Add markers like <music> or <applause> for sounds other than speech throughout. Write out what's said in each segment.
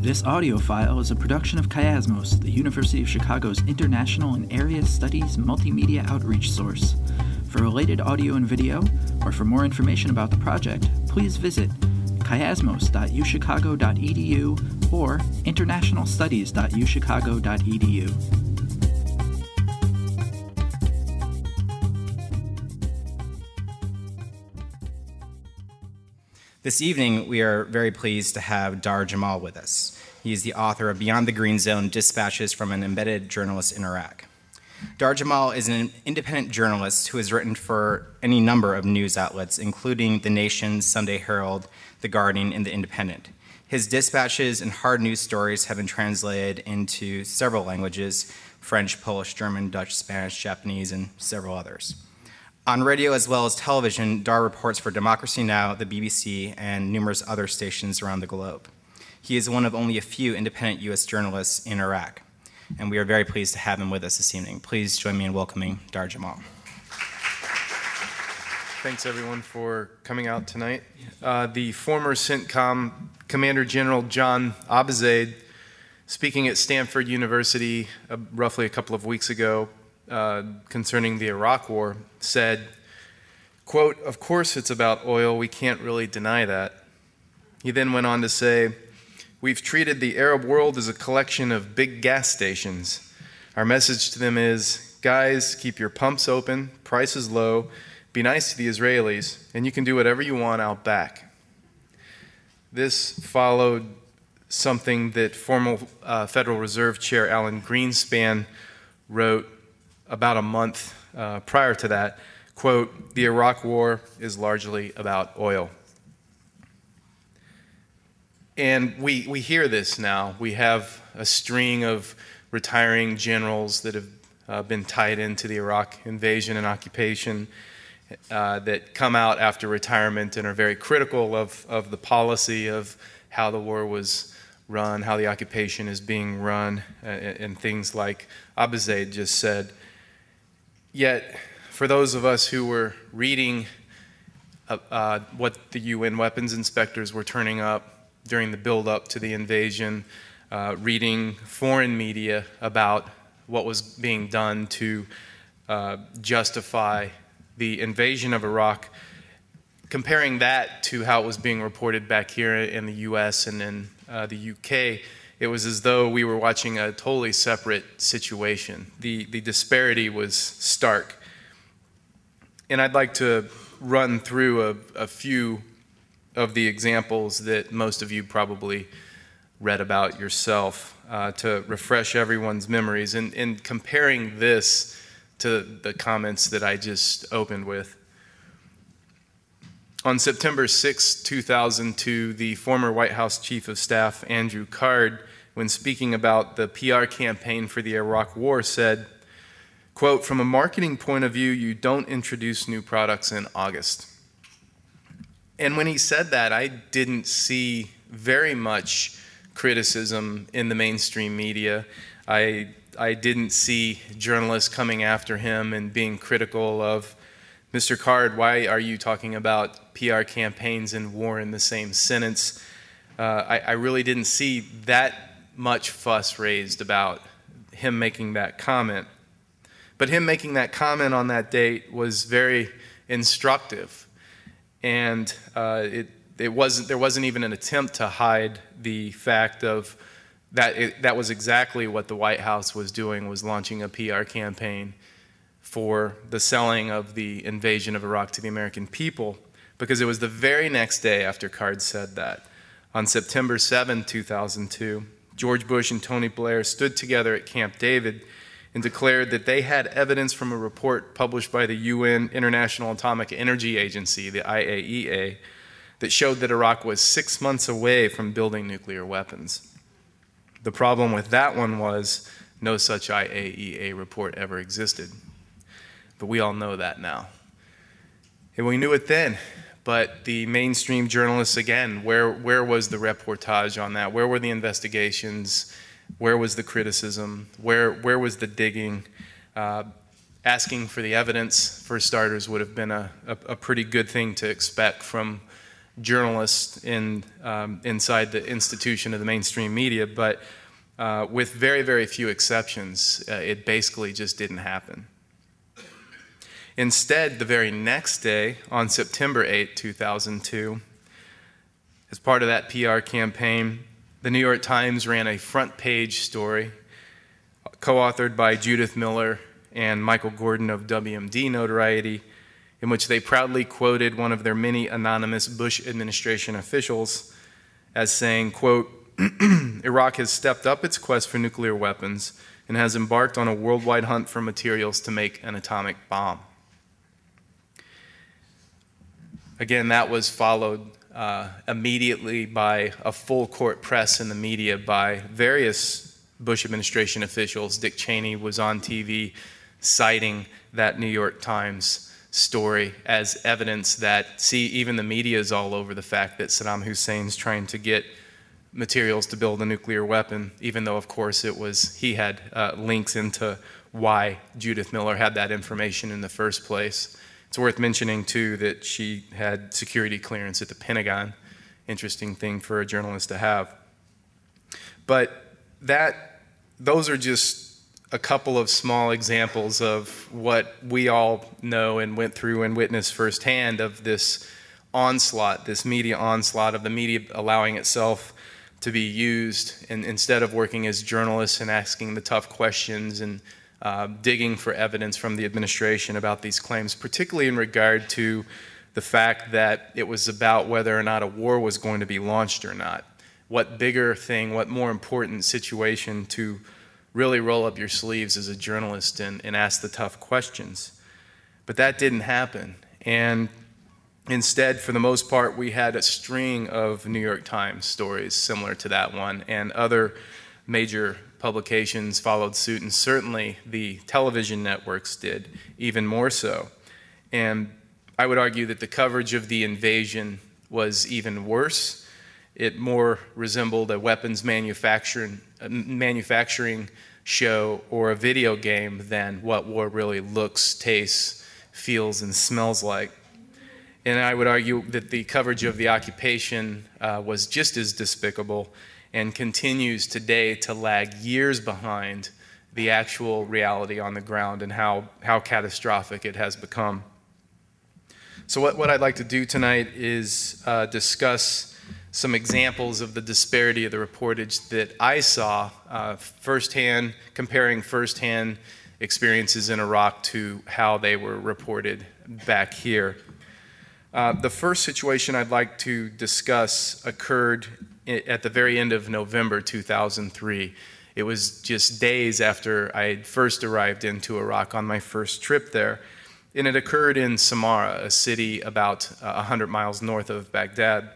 This audio file is a production of Chiasmos, the University of Chicago's international and area studies multimedia outreach source. For related audio and video, or for more information about the project, please visit chiasmos.uchicago.edu or internationalstudies.uchicago.edu. This evening, we are very pleased to have Dahr Jamail with us. He is the author of Beyond the Green Zone Dispatches from an Embedded Journalist in Iraq. Dahr Jamail is an independent journalist who has written for any number of news outlets, including The Nation, Sunday Herald, The Guardian, and The Independent. His dispatches and hard news stories have been translated into several languages French, Polish, German, Dutch, Spanish, Japanese, and several others. On radio as well as television, Dahr reports for Democracy Now!, the BBC, and numerous other stations around the globe. He is one of only a few independent U.S. journalists in Iraq, and we are very pleased to have him with us this evening. Please join me in welcoming Dahr Jamail. Thanks, everyone, for coming out tonight. Uh, the former CENTCOM Commander General John Abizaid, speaking at Stanford University uh, roughly a couple of weeks ago, uh, concerning the Iraq War said, quote, Of course it's about oil, we can't really deny that. He then went on to say, We've treated the Arab world as a collection of big gas stations. Our message to them is, guys, keep your pumps open, prices low, be nice to the Israelis, and you can do whatever you want out back. This followed something that former uh, Federal Reserve Chair Alan Greenspan wrote about a month uh, prior to that, quote, the Iraq war is largely about oil. And we, we hear this now. We have a string of retiring generals that have uh, been tied into the Iraq invasion and occupation uh, that come out after retirement and are very critical of, of the policy of how the war was run, how the occupation is being run, uh, and things like Abizaid just said. Yet, for those of us who were reading uh, uh, what the UN weapons inspectors were turning up during the build up to the invasion, uh, reading foreign media about what was being done to uh, justify the invasion of Iraq, comparing that to how it was being reported back here in the US and in uh, the UK it was as though we were watching a totally separate situation. The, the disparity was stark. And I'd like to run through a, a few of the examples that most of you probably read about yourself uh, to refresh everyone's memories. And, and comparing this to the comments that I just opened with. On September 6, 2002, the former White House Chief of Staff, Andrew Card, when speaking about the PR campaign for the Iraq War, said, quote, From a marketing point of view, you don't introduce new products in August. And when he said that, I didn't see very much criticism in the mainstream media. I, I didn't see journalists coming after him and being critical of Mr. Card, why are you talking about PR campaigns and war in the same sentence? Uh, I, I, really didn't see that much fuss raised about him making that comment. But him making that comment on that date was very instructive. And uh, it, it wasn't, there wasn't even an attempt to hide the fact of that it, that was exactly what the White House was doing was launching a PR campaign for the selling of the invasion of Iraq to the American people because it was the very next day after Card said that on September 7, 2002 George Bush and Tony Blair stood together at Camp David and declared that they had evidence from a report published by the UN International Atomic Energy Agency, the IAEA, that showed that Iraq was six months away from building nuclear weapons. The problem with that one was no such IAEA report ever existed. But we all know that now. And we knew it then. But the mainstream journalists, again, where, where was the reportage on that? Where were the investigations? Where was the criticism? Where, where was the digging? Uh, asking for the evidence, for starters, would have been a, a, a, pretty good thing to expect from journalists in, um, inside the institution of the mainstream media, but uh, with very, very few exceptions, uh, it basically just didn't happen. Instead, the very next day, on September 8, 2002, as part of that PR campaign, the New York Times ran a front page story co authored by Judith Miller and Michael Gordon of WMD notoriety, in which they proudly quoted one of their many anonymous Bush administration officials as saying, quote, <clears throat> Iraq has stepped up its quest for nuclear weapons and has embarked on a worldwide hunt for materials to make an atomic bomb. Again, that was followed uh, immediately by a full court press in the media by various Bush administration officials. Dick Cheney was on TV citing that New York Times story as evidence that, see, even the media is all over the fact that Saddam Hussein's trying to get materials to build a nuclear weapon, even though, of course, it was he had uh, links into why Judith Miller had that information in the first place. It's worth mentioning, too, that she had security clearance at the Pentagon. Interesting thing for a journalist to have. But that, those are just a couple of small examples of what we all know and went through and witnessed firsthand of this onslaught, this media onslaught of the media allowing itself to be used and instead of working as journalists and asking the tough questions and uh, digging for evidence from the administration about these claims, particularly in regard to the fact that it was about whether or not a war was going to be launched or not. What bigger thing, what more important situation to really roll up your sleeves as a journalist and, and ask the tough questions. But that didn't happen. And instead, for the most part, we had a string of New York Times stories similar to that one, and other major publications followed suit, and certainly the television networks did, even more so. And I would argue that the coverage of the invasion was even worse. It more resembled a weapons manufacturing, manufacturing show or a video game than what war really looks, tastes, feels, and smells like. And I would argue that the coverage of the occupation uh, was just as despicable and continues today to lag years behind the actual reality on the ground and how, how catastrophic it has become. So, what, what I'd like to do tonight is uh, discuss some examples of the disparity of the reportage that I saw uh, firsthand, comparing firsthand experiences in Iraq to how they were reported back here. Uh, the first situation I'd like to discuss occurred at the very end of November 2003. It was just days after I had first arrived into Iraq on my first trip there. And it occurred in Samarra, a city about uh, 100 miles north of Baghdad.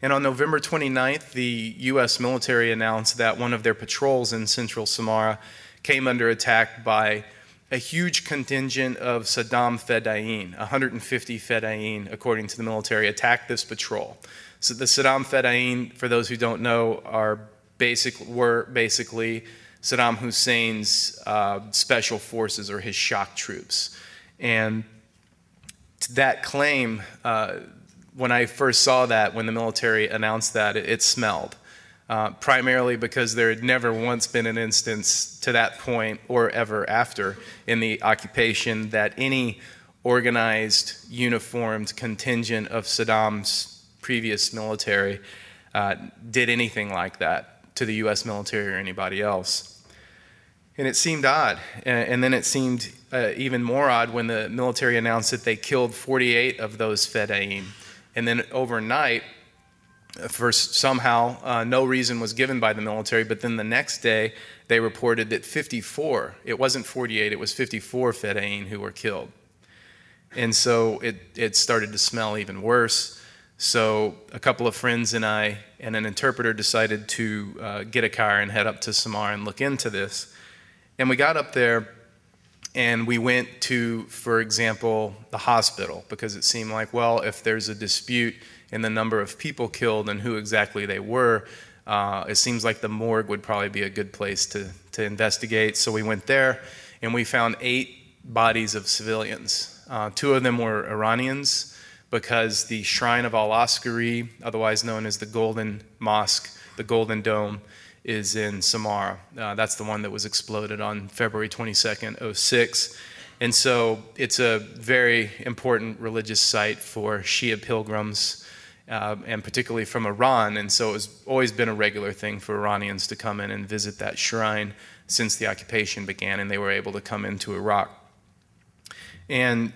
And on November 29th, the U.S. military announced that one of their patrols in central Samarra came under attack by a huge contingent of Saddam Fedayeen, 150 Fedayeen, according to the military, attacked this patrol. So the Saddam Fedayeen, for those who don't know, are basic, were basically Saddam Hussein's uh, special forces or his shock troops. And that claim, uh, when I first saw that, when the military announced that, it, it smelled uh, primarily because there had never once been an instance to that point or ever after in the occupation that any organized, uniformed contingent of Saddam's previous military uh, did anything like that to the U.S. military or anybody else. And it seemed odd. And, then it seemed uh, even more odd when the military announced that they killed 48 of those Fedayeen. And then overnight, for somehow, uh, no reason was given by the military, but then the next day they reported that 54, it wasn't 48, it was 54 Fedayeen who were killed. And so it, it started to smell even worse. So a couple of friends and I and an interpreter decided to uh, get a car and head up to Samarra and look into this. And we got up there and we went to, for example, the hospital because it seemed like, well, if there's a dispute, in the number of people killed and who exactly they were, uh, it seems like the morgue would probably be a good place to, to investigate. So we went there and we found eight bodies of civilians. Uh, two of them were Iranians, because the Shrine of Al Askari, otherwise known as the Golden Mosque, the Golden Dome, is in Samarra. Uh, that's the one that was exploded on February 22nd, 06. And so it's a very important religious site for Shia pilgrims, uh, and particularly from Iran. And so it's always been a regular thing for Iranians to come in and visit that shrine since the occupation began, and they were able to come into Iraq. And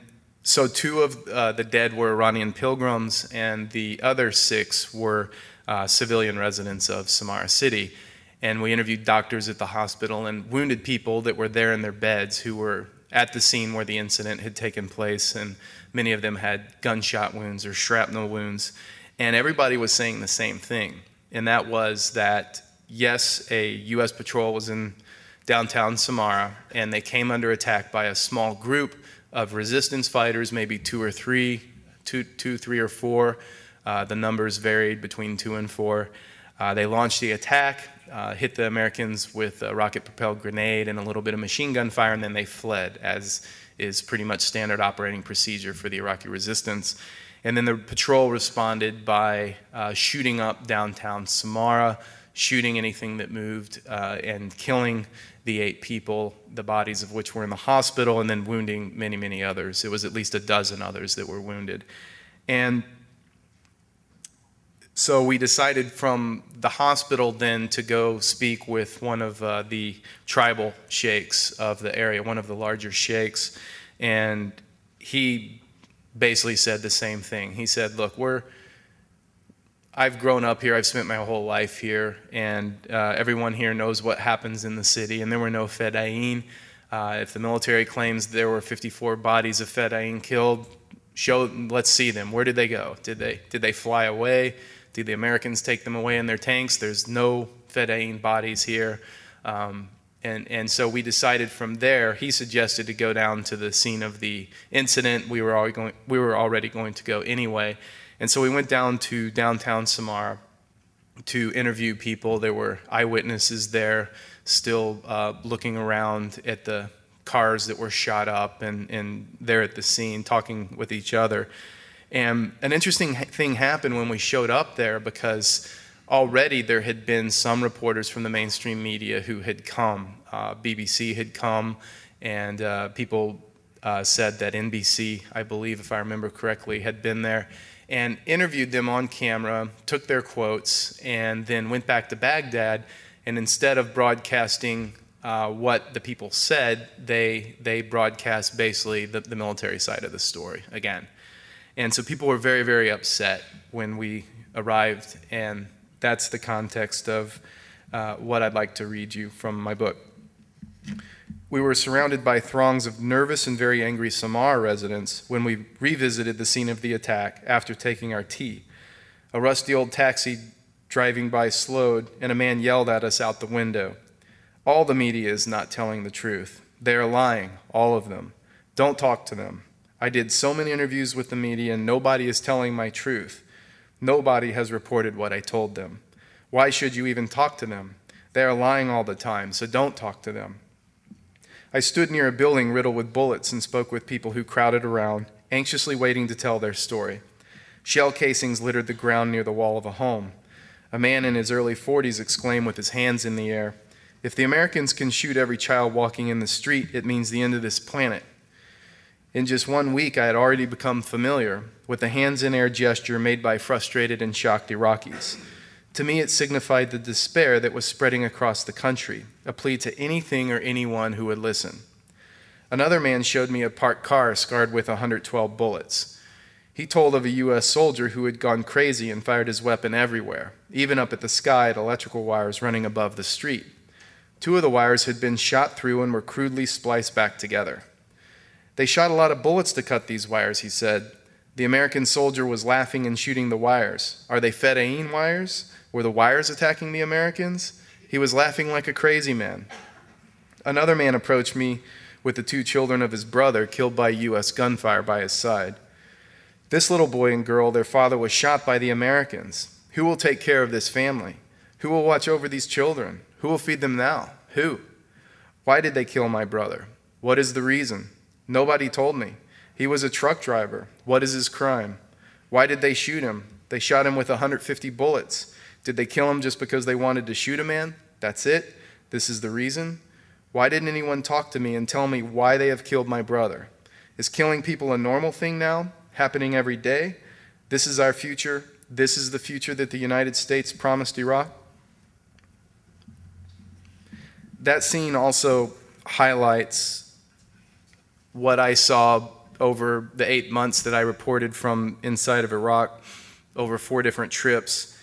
so two of uh, the dead were Iranian pilgrims, and the other six were uh, civilian residents of Samarra City. And we interviewed doctors at the hospital and wounded people that were there in their beds who were at the scene where the incident had taken place, and many of them had gunshot wounds or shrapnel wounds. And everybody was saying the same thing, and that was that yes, a U.S. patrol was in downtown Samarra, and they came under attack by a small group of resistance fighters, maybe two or three, two, two three or four. Uh, the numbers varied between two and four. Uh, they launched the attack, uh, hit the Americans with a rocket propelled grenade and a little bit of machine gun fire, and then they fled, as is pretty much standard operating procedure for the Iraqi resistance. And then the patrol responded by uh, shooting up downtown Samarra, shooting anything that moved, uh, and killing the eight people, the bodies of which were in the hospital, and then wounding many, many others. It was at least a dozen others that were wounded. And so we decided from the hospital then to go speak with one of uh, the tribal sheikhs of the area, one of the larger sheikhs, and he basically said the same thing. He said, "Look, we're I've grown up here. I've spent my whole life here, and uh, everyone here knows what happens in the city. And there were no fedayeen. Uh, if the military claims there were 54 bodies of fedayeen killed, show. Let's see them. Where did they go? Did they did they fly away? Did the Americans take them away in their tanks? There's no Fedayeen bodies here. Um, and, and so we decided from there, he suggested to go down to the scene of the incident. We were, going, we were already going to go anyway. And so we went down to downtown Samarra to interview people. There were eyewitnesses there still uh, looking around at the cars that were shot up and, and there at the scene talking with each other. And an interesting thing happened when we showed up there because already there had been some reporters from the mainstream media who had come. Uh, BBC had come, and uh, people uh, said that NBC, I believe, if I remember correctly, had been there and interviewed them on camera, took their quotes, and then went back to Baghdad. And instead of broadcasting uh, what the people said, they, they broadcast basically the, the military side of the story again. And so people were very, very upset when we arrived, and that's the context of uh, what I'd like to read you from my book. We were surrounded by throngs of nervous and very angry Samarra residents when we revisited the scene of the attack after taking our tea. A rusty old taxi driving by slowed, and a man yelled at us out the window. All the media is not telling the truth. They are lying, all of them. Don't talk to them. I did so many interviews with the media, and nobody is telling my truth. Nobody has reported what I told them. Why should you even talk to them? They are lying all the time, so don't talk to them. I stood near a building riddled with bullets and spoke with people who crowded around, anxiously waiting to tell their story. Shell casings littered the ground near the wall of a home. A man in his early 40s exclaimed with his hands in the air, If the Americans can shoot every child walking in the street, it means the end of this planet. In just one week, I had already become familiar with the hands in air gesture made by frustrated and shocked Iraqis. To me, it signified the despair that was spreading across the country, a plea to anything or anyone who would listen. Another man showed me a parked car scarred with 112 bullets. He told of a U.S. soldier who had gone crazy and fired his weapon everywhere, even up at the sky at electrical wires running above the street. Two of the wires had been shot through and were crudely spliced back together. They shot a lot of bullets to cut these wires, he said. The American soldier was laughing and shooting the wires. Are they Fedayeen wires? Were the wires attacking the Americans? He was laughing like a crazy man. Another man approached me with the two children of his brother killed by U.S. gunfire by his side. This little boy and girl, their father was shot by the Americans. Who will take care of this family? Who will watch over these children? Who will feed them now? Who? Why did they kill my brother? What is the reason? Nobody told me. He was a truck driver. What is his crime? Why did they shoot him? They shot him with 150 bullets. Did they kill him just because they wanted to shoot a man? That's it? This is the reason? Why didn't anyone talk to me and tell me why they have killed my brother? Is killing people a normal thing now, happening every day? This is our future. This is the future that the United States promised Iraq. That scene also highlights what I saw over the eight months that I reported from inside of Iraq over four different trips.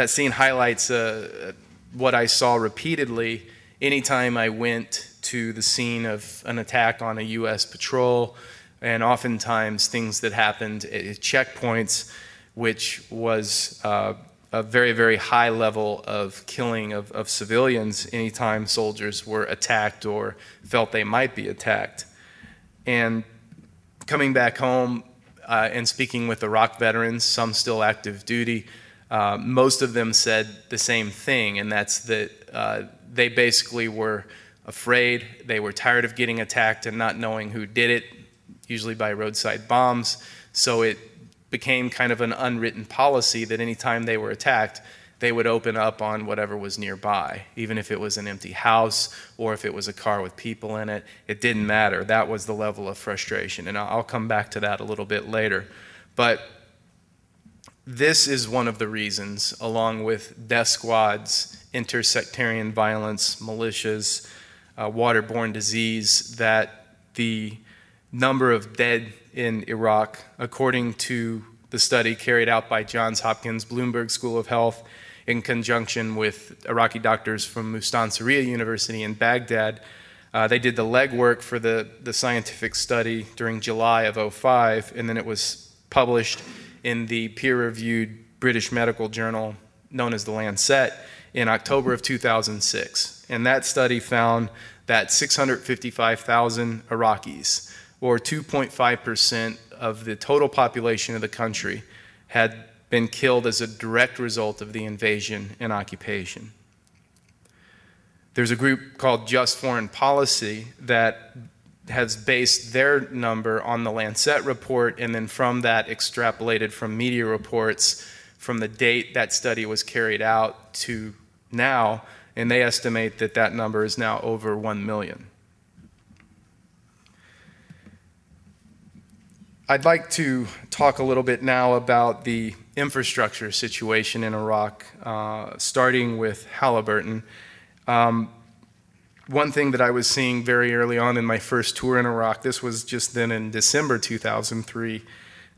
That scene highlights uh, what I saw repeatedly anytime I went to the scene of an attack on a U.S. patrol, and oftentimes things that happened at checkpoints, which was uh, a very, very high level of killing of, of civilians anytime soldiers were attacked or felt they might be attacked. And coming back home uh, and speaking with Iraq veterans, some still active duty, uh, most of them said the same thing, and that's that uh, they basically were afraid, they were tired of getting attacked and not knowing who did it, usually by roadside bombs. So it became kind of an unwritten policy that anytime they were attacked, they would open up on whatever was nearby, even if it was an empty house or if it was a car with people in it. It didn't matter. That was the level of frustration. And I'll come back to that a little bit later. But this is one of the reasons, along with death squads, intersectarian violence, militias, uh, waterborne disease, that the number of dead in Iraq, according to the study carried out by Johns Hopkins Bloomberg School of Health in conjunction with Iraqi doctors from Mustansiriya University in Baghdad. Uh, they did the legwork for the, the scientific study during July of 05, and then it was published in the peer reviewed British medical journal known as the Lancet in October of 2006. And that study found that 655,000 Iraqis, or 2.5% of the total population of the country, had been killed as a direct result of the invasion and occupation. There's a group called Just Foreign Policy that has based their number on the Lancet report and then from that extrapolated from media reports from the date that study was carried out to now, and they estimate that that number is now over 1 million. I'd like to talk a little bit now about the infrastructure situation in Iraq, uh, starting with Halliburton. Um, one thing that I was seeing very early on in my first tour in Iraq, this was just then in December 2003,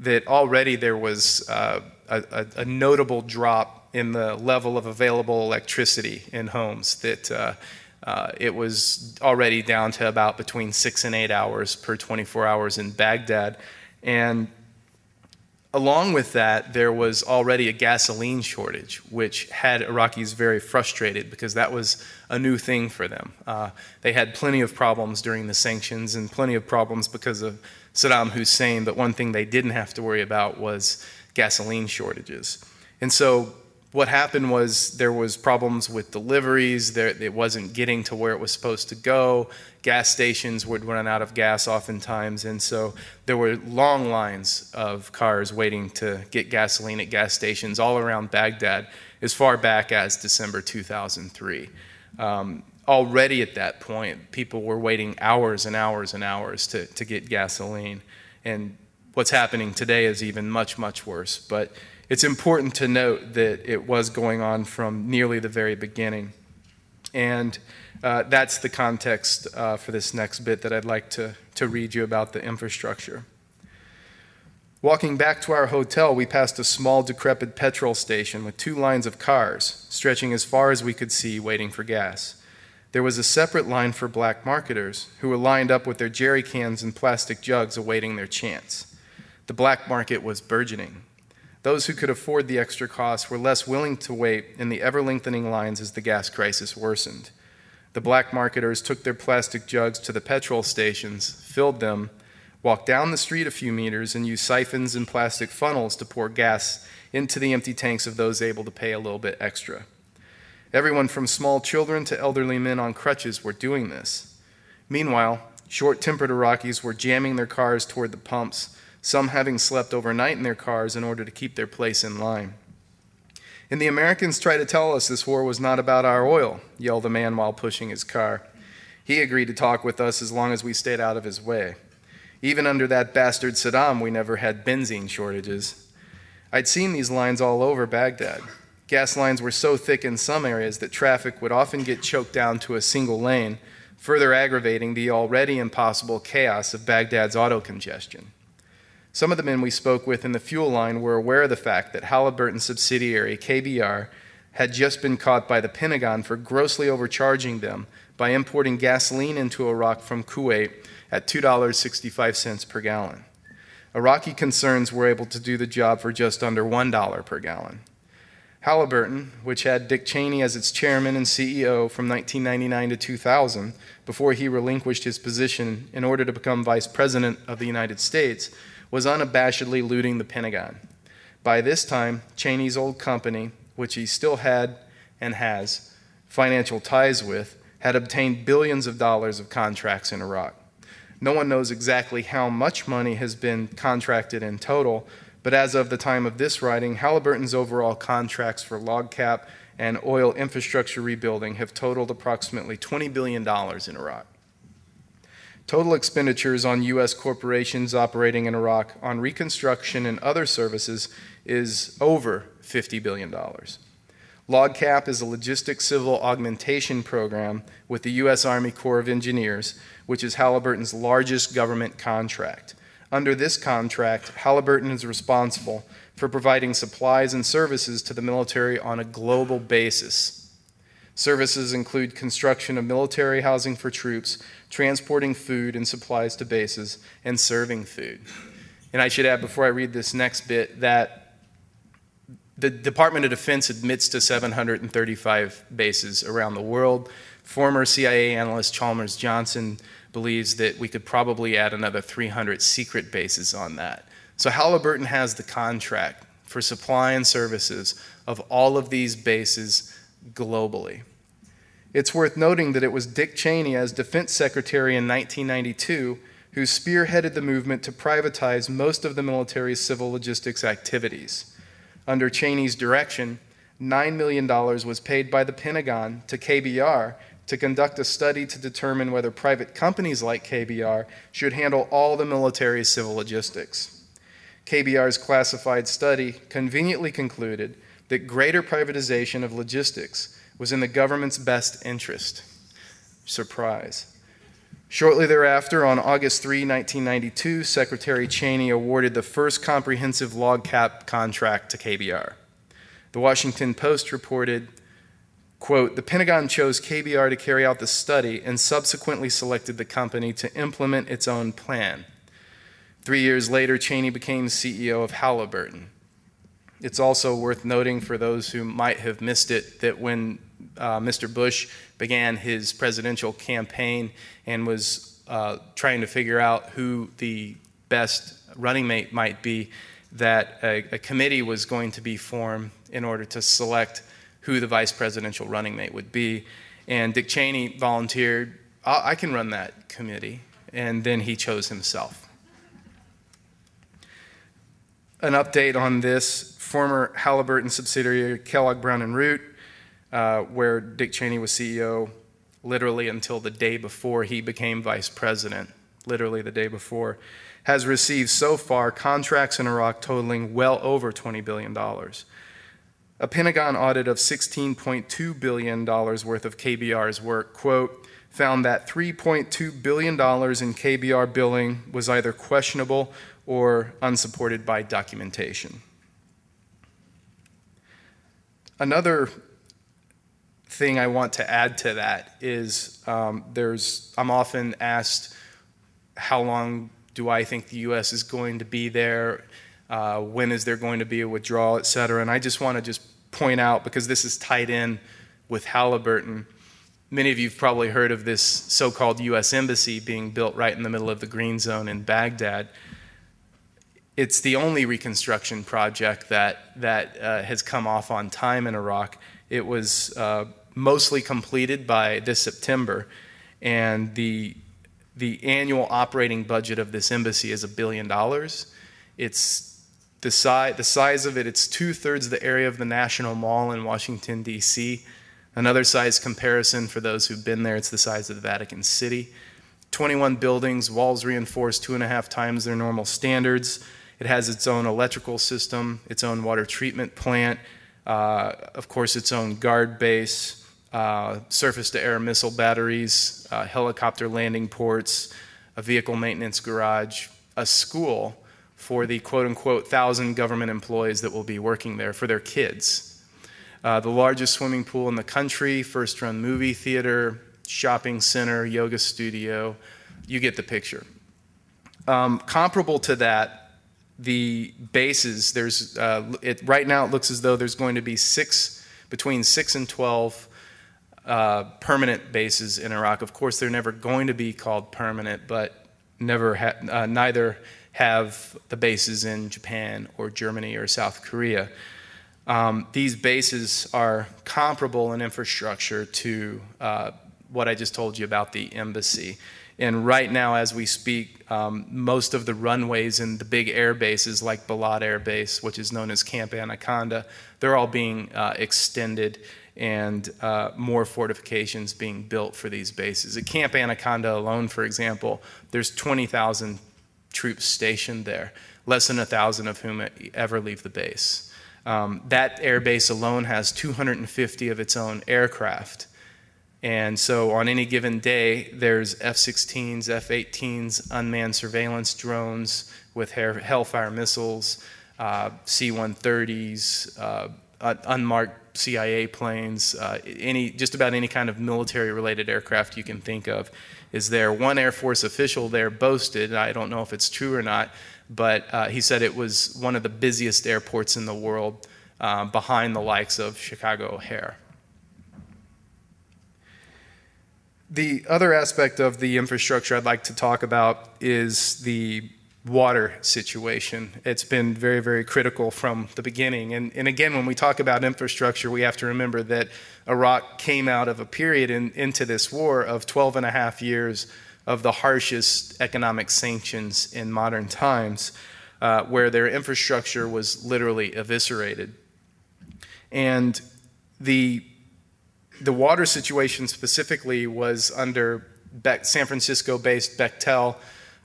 that already there was uh, a, a, notable drop in the level of available electricity in homes. That uh, uh, it was already down to about between six and eight hours per 24 hours in Baghdad. And along with that, there was already a gasoline shortage, which had Iraqis very frustrated because that was a new thing for them. Uh, they had plenty of problems during the sanctions and plenty of problems because of Saddam Hussein, but one thing they didn't have to worry about was gasoline shortages. And so what happened was there was problems with deliveries. There it wasn't getting to where it was supposed to go. Gas stations would run out of gas oftentimes. And so there were long lines of cars waiting to get gasoline at gas stations all around baghdad as far back as december 2003 um, already at that point people were waiting hours and hours and hours to, to get gasoline. And what's happening today is even much much worse. But it's important to note that it was going on from nearly the very beginning. And uh, that's the context uh, for this next bit that I'd like to, to read you about the infrastructure. Walking back to our hotel, we passed a small, decrepit petrol station with two lines of cars, stretching as far as we could see, waiting for gas. There was a separate line for black marketers, who were lined up with their jerry cans and plastic jugs awaiting their chance. The black market was burgeoning. Those who could afford the extra costs were less willing to wait in the ever lengthening lines as the gas crisis worsened. The black marketers took their plastic jugs to the petrol stations, filled them, walked down the street a few meters, and used siphons and plastic funnels to pour gas into the empty tanks of those able to pay a little bit extra. Everyone from small children to elderly men on crutches were doing this. Meanwhile, short tempered Iraqis were jamming their cars toward the pumps some having slept overnight in their cars in order to keep their place in line. And the Americans try to tell us this war was not about our oil, yelled the man while pushing his car. He agreed to talk with us as long as we stayed out of his way. Even under that bastard Saddam, we never had benzene shortages. I'd seen these lines all over Baghdad. Gas lines were so thick in some areas that traffic would often get choked down to a single lane, further aggravating the already impossible chaos of Baghdad's auto congestion. Some of the men we spoke with in the fuel line were aware of the fact that Halliburton subsidiary KBR had just been caught by the Pentagon for grossly overcharging them by importing gasoline into Iraq from Kuwait at $2.65 per gallon. Iraqi concerns were able to do the job for just under $1 per gallon. Halliburton, which had Dick Cheney as its chairman and CEO from 1999 to 2000, before he relinquished his position in order to become vice president of the United States, was unabashedly looting the Pentagon. By this time, Cheney's old company, which he still had and has financial ties with, had obtained billions of dollars of contracts in Iraq. No one knows exactly how much money has been contracted in total, but as of the time of this writing, Halliburton's overall contracts for LOGCAP and oil infrastructure rebuilding have totaled approximately $20 billion in Iraq. Total expenditures on U.S. corporations operating in Iraq on reconstruction and other services is over $50 billion. LOGCAP is a logistics civil augmentation program with the U.S. Army Corps of Engineers, which is Halliburton's largest government contract. Under this contract, Halliburton is responsible for providing supplies and services to the military on a global basis. Services include construction of military housing for troops, transporting food and supplies to bases, and serving food. And I should add before I read this next bit that the Department of Defense admits to 735 bases around the world. Former CIA analyst Chalmers Johnson believes that we could probably add another 300 secret bases on that. So Halliburton has the contract for supply and services of all of these bases globally. It's worth noting that it was Dick Cheney, as Defense Secretary in 1992, who spearheaded the movement to privatize most of the military's civil logistics activities under Cheney's direction, $9 million was paid by the Pentagon to KBR to conduct a study to determine whether private companies like KBR should handle all the military's civil logistics. KBR's classified study conveniently concluded that greater privatization of logistics was in the government's best interest. Surprise. Shortly thereafter, on August 3, 1992, Secretary Cheney awarded the first comprehensive LOGCAP contract to KBR. The Washington Post reported, quote, the Pentagon chose KBR to carry out the study and subsequently selected the company to implement its own plan. Three years later, Cheney became CEO of Halliburton. It's also worth noting for those who might have missed it that when uh, Mr. Bush began his presidential campaign and was uh, trying to figure out who the best running mate might be, that a, a, committee was going to be formed in order to select who the vice presidential running mate would be. And Dick Cheney volunteered, I can run that committee. And then he chose himself. An update on this former Halliburton subsidiary Kellogg Brown and Root uh, where Dick Cheney was CEO literally until the day before he became vice president, literally the day before, has received so far contracts in Iraq totaling well over $20 billion. A Pentagon audit of $16.2 billion worth of KBR's work, quote, found that $3.2 billion in KBR billing was either questionable or unsupported by documentation. Another thing I want to add to that is um, there's I'm often asked how long do I think the U.S. is going to be there? Uh, when is there going to be a withdrawal, et cetera? And I just want to just point out because this is tied in with Halliburton. Many of you have probably heard of this so-called U.S. embassy being built right in the middle of the Green Zone in Baghdad. It's the only reconstruction project that that uh, has come off on time in Iraq. It was uh, mostly completed by this September, and the the annual operating budget of this embassy is a billion dollars. It's the size, the size of it, it's two thirds the area of the National Mall in Washington, D.C. Another size comparison for those who've been there, it's the size of the Vatican City. 21 buildings, walls reinforced two and a half times their normal standards. It has its own electrical system, its own water treatment plant, uh, of course, its own guard base, uh, surface to air missile batteries, uh, helicopter landing ports, a vehicle maintenance garage, a school for the quote unquote thousand government employees that will be working there for their kids. Uh, the largest swimming pool in the country, first run movie theater, shopping center, yoga studio. You get the picture. Um, comparable to that, the bases, there's, uh, it, right now it looks as though there's going to be six, between six and 12 uh, permanent bases in Iraq. Of course, they're never going to be called permanent, but never ha- uh, neither have the bases in Japan or Germany or South Korea. Um, these bases are comparable in infrastructure to uh, what I just told you about the embassy. And right now, as we speak, um, most of the runways in the big air bases, like Balad Air Base, which is known as Camp Anaconda, they're all being uh, extended and uh, more fortifications being built for these bases. At Camp Anaconda alone, for example, there's 20,000 troops stationed there, less than 1,000 of whom ever leave the base. Um, that air base alone has 250 of its own aircraft. And so on any given day, there's F 16s, F 18s, unmanned surveillance drones with Hellfire missiles, uh, C 130s, uh, unmarked CIA planes, uh, any, just about any kind of military related aircraft you can think of is there. One Air Force official there boasted, I don't know if it's true or not, but uh, he said it was one of the busiest airports in the world uh, behind the likes of Chicago O'Hare. The other aspect of the infrastructure I'd like to talk about is the water situation. It's been very, very critical from the beginning. And, and again, when we talk about infrastructure, we have to remember that Iraq came out of a period in, into this war of 12 and a half years of the harshest economic sanctions in modern times, uh, where their infrastructure was literally eviscerated. And the the water situation specifically was under San Francisco based Bechtel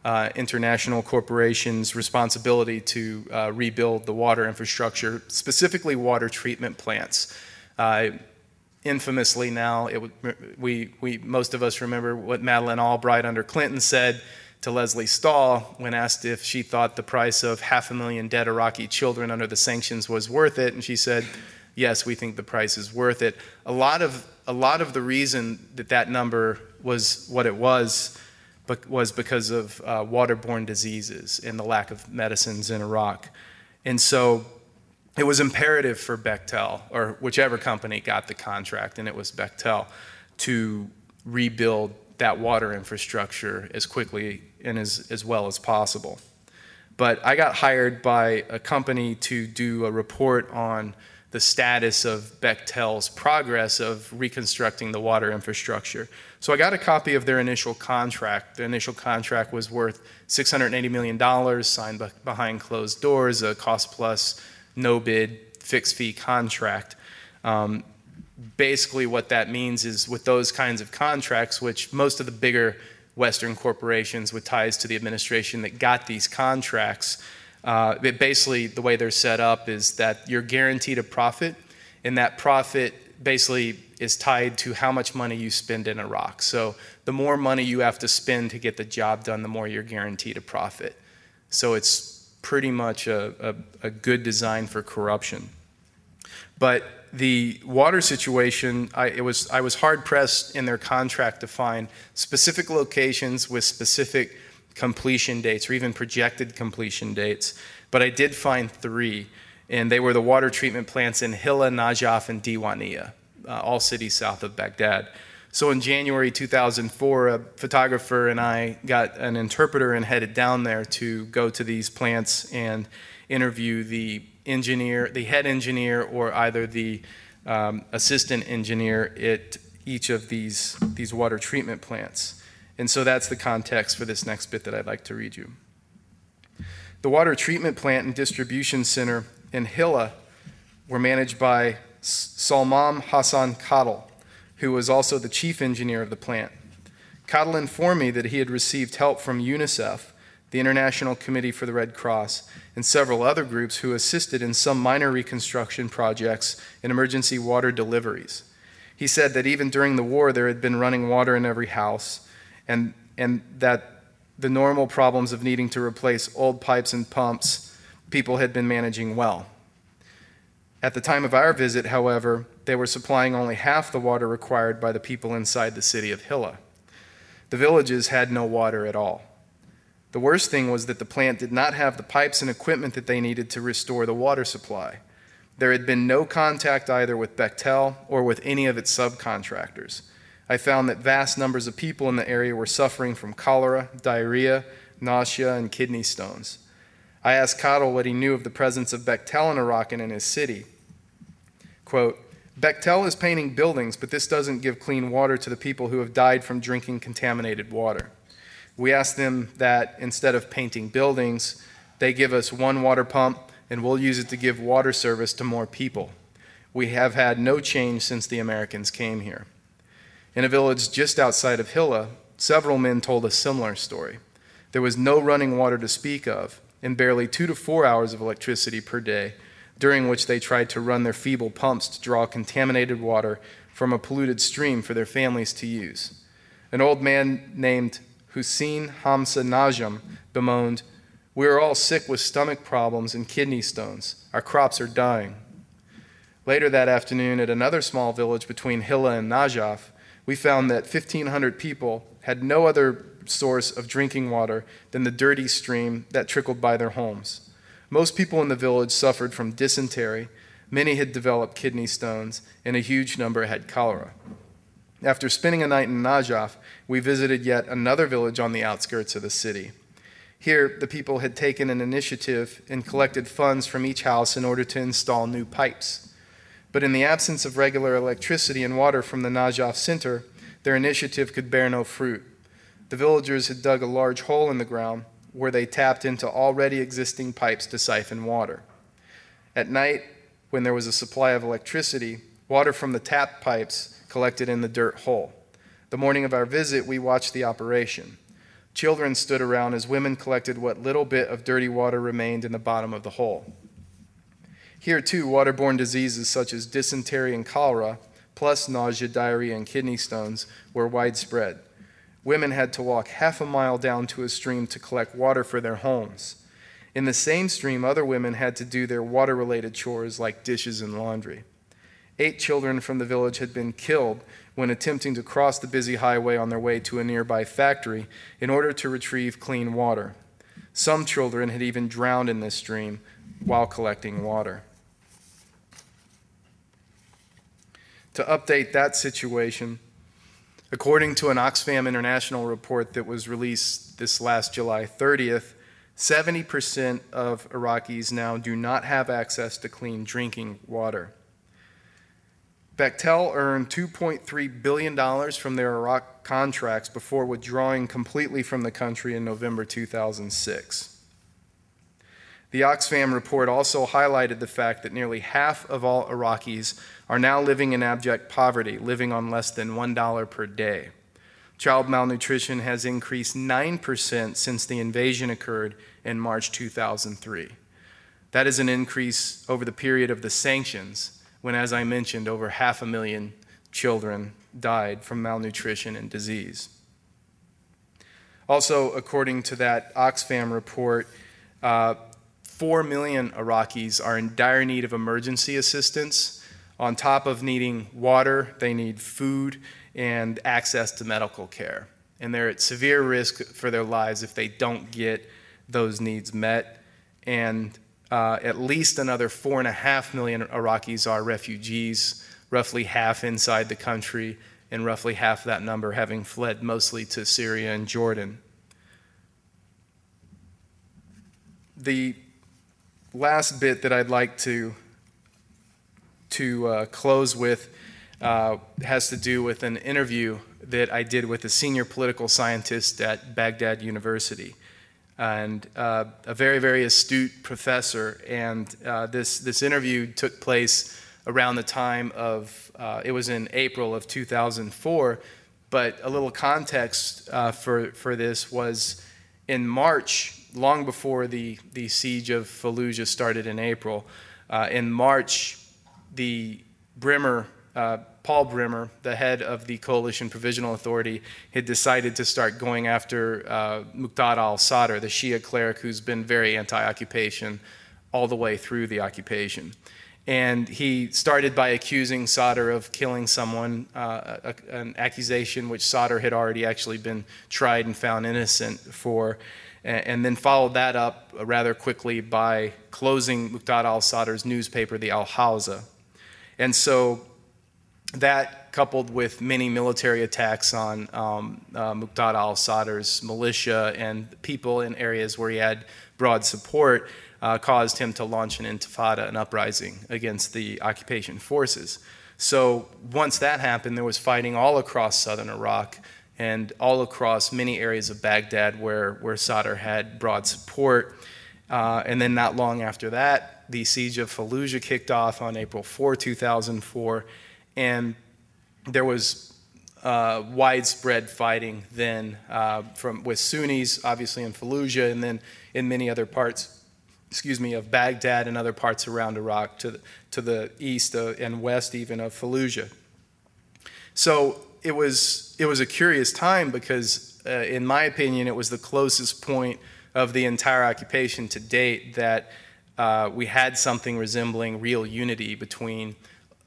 uh, International Corporation's responsibility to uh, rebuild the water infrastructure, specifically water treatment plants. Uh, infamously, now, it, we, we, most of us remember what Madeleine Albright under Clinton said to Lesley Stahl when asked if she thought the price of half a million dead Iraqi children under the sanctions was worth it. And she said, yes, we think the price is worth it. A lot of, a lot of the reason that that number was what it was was because of uh, waterborne diseases and the lack of medicines in Iraq. And so it was imperative for Bechtel, or whichever company got the contract, and it was Bechtel, to rebuild that water infrastructure as quickly and as, as well as possible. But I got hired by a company to do a report on the status of Bechtel's progress of reconstructing the water infrastructure. So I got a copy of their initial contract. The initial contract was worth $680 million, signed behind closed doors, a cost plus, no bid, fixed fee contract. Um, basically, what that means is with those kinds of contracts, which most of the bigger Western corporations with ties to the administration that got these contracts, uh, basically, the way they're set up is that you're guaranteed a profit, and that profit basically is tied to how much money you spend in Iraq. So the more money you have to spend to get the job done, the more you're guaranteed a profit. So it's pretty much a, a, a good design for corruption. But the water situation, I, it was, I was hard pressed in their contract to find specific locations with specific completion dates or even projected completion dates. But I did find three, and they were the water treatment plants in Hilla, Najaf, and Diwania, uh, all cities south of Baghdad. So in January 2004, a photographer and I got an interpreter and headed down there to go to these plants and interview the engineer, the head engineer, or either the um, assistant engineer at each of these, these water treatment plants. And so that's the context for this next bit that I'd like to read you. The water treatment plant and distribution center in Hilla were managed by Salman Hassan Kadal, who was also the chief engineer of the plant. Kadal informed me that he had received help from UNICEF, the International Committee for the Red Cross, and several other groups who assisted in some minor reconstruction projects and emergency water deliveries. He said that even during the war, there had been running water in every house, and, and that the normal problems of needing to replace old pipes and pumps, people had been managing well. At the time of our visit, however, they were supplying only half the water required by the people inside the city of Hilla. The villages had no water at all. The worst thing was that the plant did not have the pipes and equipment that they needed to restore the water supply. There had been no contact either with Bechtel or with any of its subcontractors. I found that vast numbers of people in the area were suffering from cholera, diarrhea, nausea, and kidney stones. I asked Kadal what he knew of the presence of Bechtel and in his city. Quote, Bechtel is painting buildings, but this doesn't give clean water to the people who have died from drinking contaminated water. We ask them that instead of painting buildings, they give us one water pump and we'll use it to give water service to more people. We have had no change since the Americans came here. In a village just outside of Hilla, several men told a similar story. There was no running water to speak of, and barely two to four hours of electricity per day, during which they tried to run their feeble pumps to draw contaminated water from a polluted stream for their families to use. An old man named Hussein Hamza Najam bemoaned, We are all sick with stomach problems and kidney stones. Our crops are dying. Later that afternoon, at another small village between Hilla and Najaf, we found that 1,500 people had no other source of drinking water than the dirty stream that trickled by their homes. Most people in the village suffered from dysentery, many had developed kidney stones, and a huge number had cholera. After spending a night in Najaf, we visited yet another village on the outskirts of the city. Here, the people had taken an initiative and collected funds from each house in order to install new pipes. But in the absence of regular electricity and water from the Najaf center, their initiative could bear no fruit. The villagers had dug a large hole in the ground where they tapped into already existing pipes to siphon water. At night, when there was a supply of electricity, water from the tap pipes collected in the dirt hole. The morning of our visit, we watched the operation. Children stood around as women collected what little bit of dirty water remained in the bottom of the hole. Here, too, waterborne diseases such as dysentery and cholera, plus nausea, diarrhea, and kidney stones, were widespread. Women had to walk half a mile down to a stream to collect water for their homes. In the same stream, other women had to do their water related chores like dishes and laundry. Eight children from the village had been killed when attempting to cross the busy highway on their way to a nearby factory in order to retrieve clean water. Some children had even drowned in this stream while collecting water. To update that situation, according to an Oxfam International report that was released this last July 30th, 70% of Iraqis now do not have access to clean drinking water. Bechtel earned $2.3 billion from their Iraq contracts before withdrawing completely from the country in November 2006. The Oxfam report also highlighted the fact that nearly half of all Iraqis are now living in abject poverty, living on less than $1 per day. Child malnutrition has increased 9% since the invasion occurred in March 2003. That is an increase over the period of the sanctions when, as I mentioned, over half a million children died from malnutrition and disease. Also, according to that Oxfam report, uh, 4 million Iraqis are in dire need of emergency assistance. On top of needing water, they need food and access to medical care. And they're at severe risk for their lives if they don't get those needs met. And uh, at least another four and a half million Iraqis are refugees, roughly half inside the country, and roughly half that number having fled mostly to Syria and Jordan. The last bit that I'd like to, to uh, close with uh, has to do with an interview that I did with a senior political scientist at Baghdad University. and uh, a very, very astute professor. And uh, this, this interview took place around the time of, uh, it was in April of 2004. But a little context uh, for, for this was in March, long before the, the siege of Fallujah started in April, in March, the Bremer uh, Paul Bremer, the head of the Coalition Provisional Authority, had decided to start going after uh, Muqtada al Sadr, the Shia cleric who's been very anti occupation all the way through the occupation. And he started by accusing Sadr of killing someone, uh, a, an accusation which Sadr had already actually been tried and found innocent for. And then followed that up rather quickly by closing Muqtada al Sadr's newspaper, the Al Hawza. And so that coupled with many military attacks on um, uh, Muqtada al Sadr's militia and people in areas where he had broad support uh, caused him to launch an intifada, an uprising against the occupation forces. So once that happened, there was fighting all across southern Iraq and all across many areas of Baghdad where, where Sadr had broad support. Uh, and then not long after that, the siege of Fallujah kicked off on April 4, 2004 and there was uh, widespread fighting then uh, from with Sunnis, obviously in Fallujah, and then in many other parts, excuse me, of Baghdad and other parts around Iraq to the, to the east uh, and west even of Fallujah. So it was it was a curious time because, uh, in my opinion, it was the closest point of the entire occupation to date that uh, we had something resembling real unity between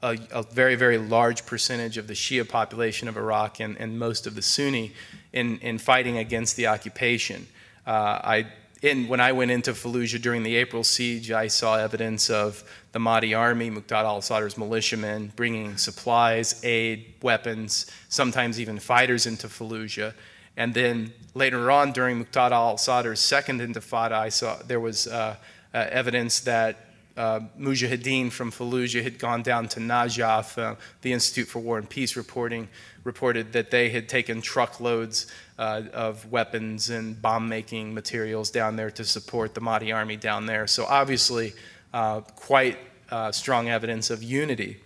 a, a, very, very large percentage of the Shia population of Iraq and, and most of the Sunni in, in fighting against the occupation. Uh, I, when I went into Fallujah during the April siege, I saw evidence of the Mahdi army, Muqtada al Sadr's militiamen, bringing supplies, aid, weapons, sometimes even fighters into Fallujah. And then later on, during Muqtada al Sadr's second intifada, I saw there was uh, uh, evidence that uh, Mujahideen from Fallujah had gone down to Najaf. Uh, the Institute for War and Peace reporting reported that they had taken truckloads uh, of weapons and bomb making materials down there to support the Mahdi army down there. So, obviously, uh, quite uh, strong evidence of unity.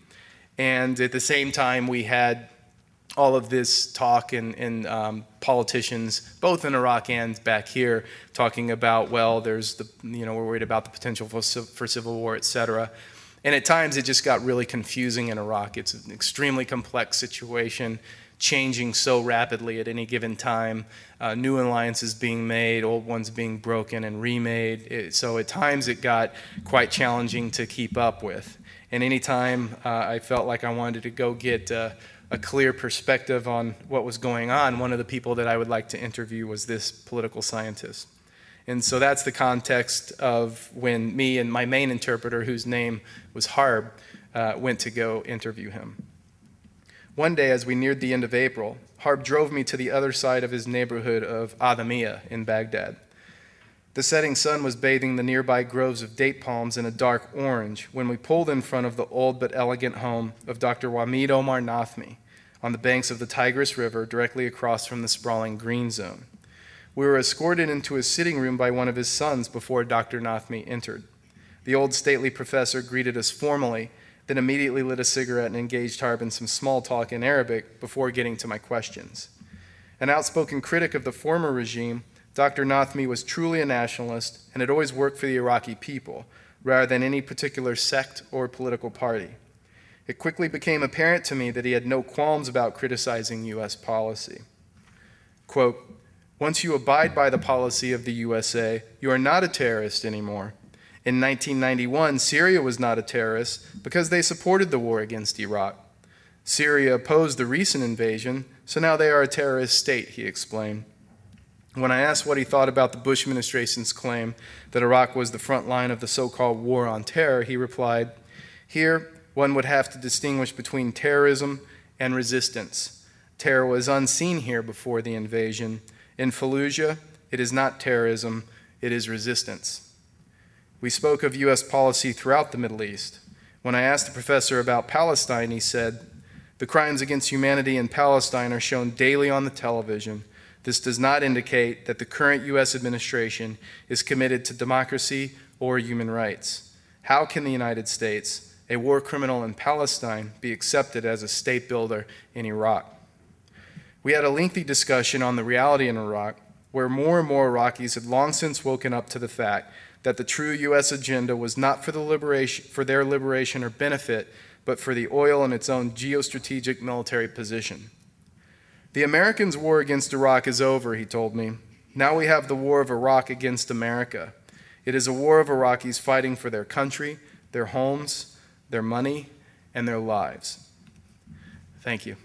And at the same time, we had all of this talk and, and um, politicians, both in Iraq and back here, talking about, well, there's the, you know, we're worried about the potential for, for civil war, et cetera. And at times it just got really confusing in Iraq. It's an extremely complex situation, changing so rapidly at any given time. Uh, new alliances being made, old ones being broken and remade. It, so at times it got quite challenging to keep up with. And anytime uh, I felt like I wanted to go get uh, a clear perspective on what was going on, one of the people that I would like to interview was this political scientist. And so that's the context of when me and my main interpreter, whose name was Harb, uh, went to go interview him. One day, as we neared the end of April, Harb drove me to the other side of his neighborhood of Adamiyah in Baghdad. The setting sun was bathing the nearby groves of date palms in a dark orange when we pulled in front of the old but elegant home of Dr. Wamid Omar Nathmi on the banks of the Tigris River directly across from the sprawling green zone. We were escorted into his sitting room by one of his sons before Dr. Nathmi entered. The old stately professor greeted us formally, then immediately lit a cigarette and engaged Harb in some small talk in Arabic before getting to my questions. An outspoken critic of the former regime, Dr. Nathmi was truly a nationalist and had always worked for the Iraqi people, rather than any particular sect or political party. It quickly became apparent to me that he had no qualms about criticizing U.S. policy. Quote, once you abide by the policy of the USA, you are not a terrorist anymore. In 1991, Syria was not a terrorist because they supported the war against Iraq. Syria opposed the recent invasion, so now they are a terrorist state, he explained. When I asked what he thought about the Bush administration's claim that Iraq was the front line of the so called war on terror, he replied, Here, one would have to distinguish between terrorism and resistance. Terror was unseen here before the invasion. In Fallujah, it is not terrorism, it is resistance. We spoke of U.S. policy throughout the Middle East. When I asked the professor about Palestine, he said, The crimes against humanity in Palestine are shown daily on the television This does not indicate that the current U.S. administration is committed to democracy or human rights. How can the United States, a war criminal in Palestine, be accepted as a state builder in Iraq? We had a lengthy discussion on the reality in Iraq, where more and more Iraqis had long since woken up to the fact that the true U.S. agenda was not for, the liberation, for their liberation or benefit, but for the oil and its own geostrategic military position. The Americans' war against Iraq is over, he told me. Now we have the war of Iraq against America. It is a war of Iraqis fighting for their country, their homes, their money, and their lives. Thank you.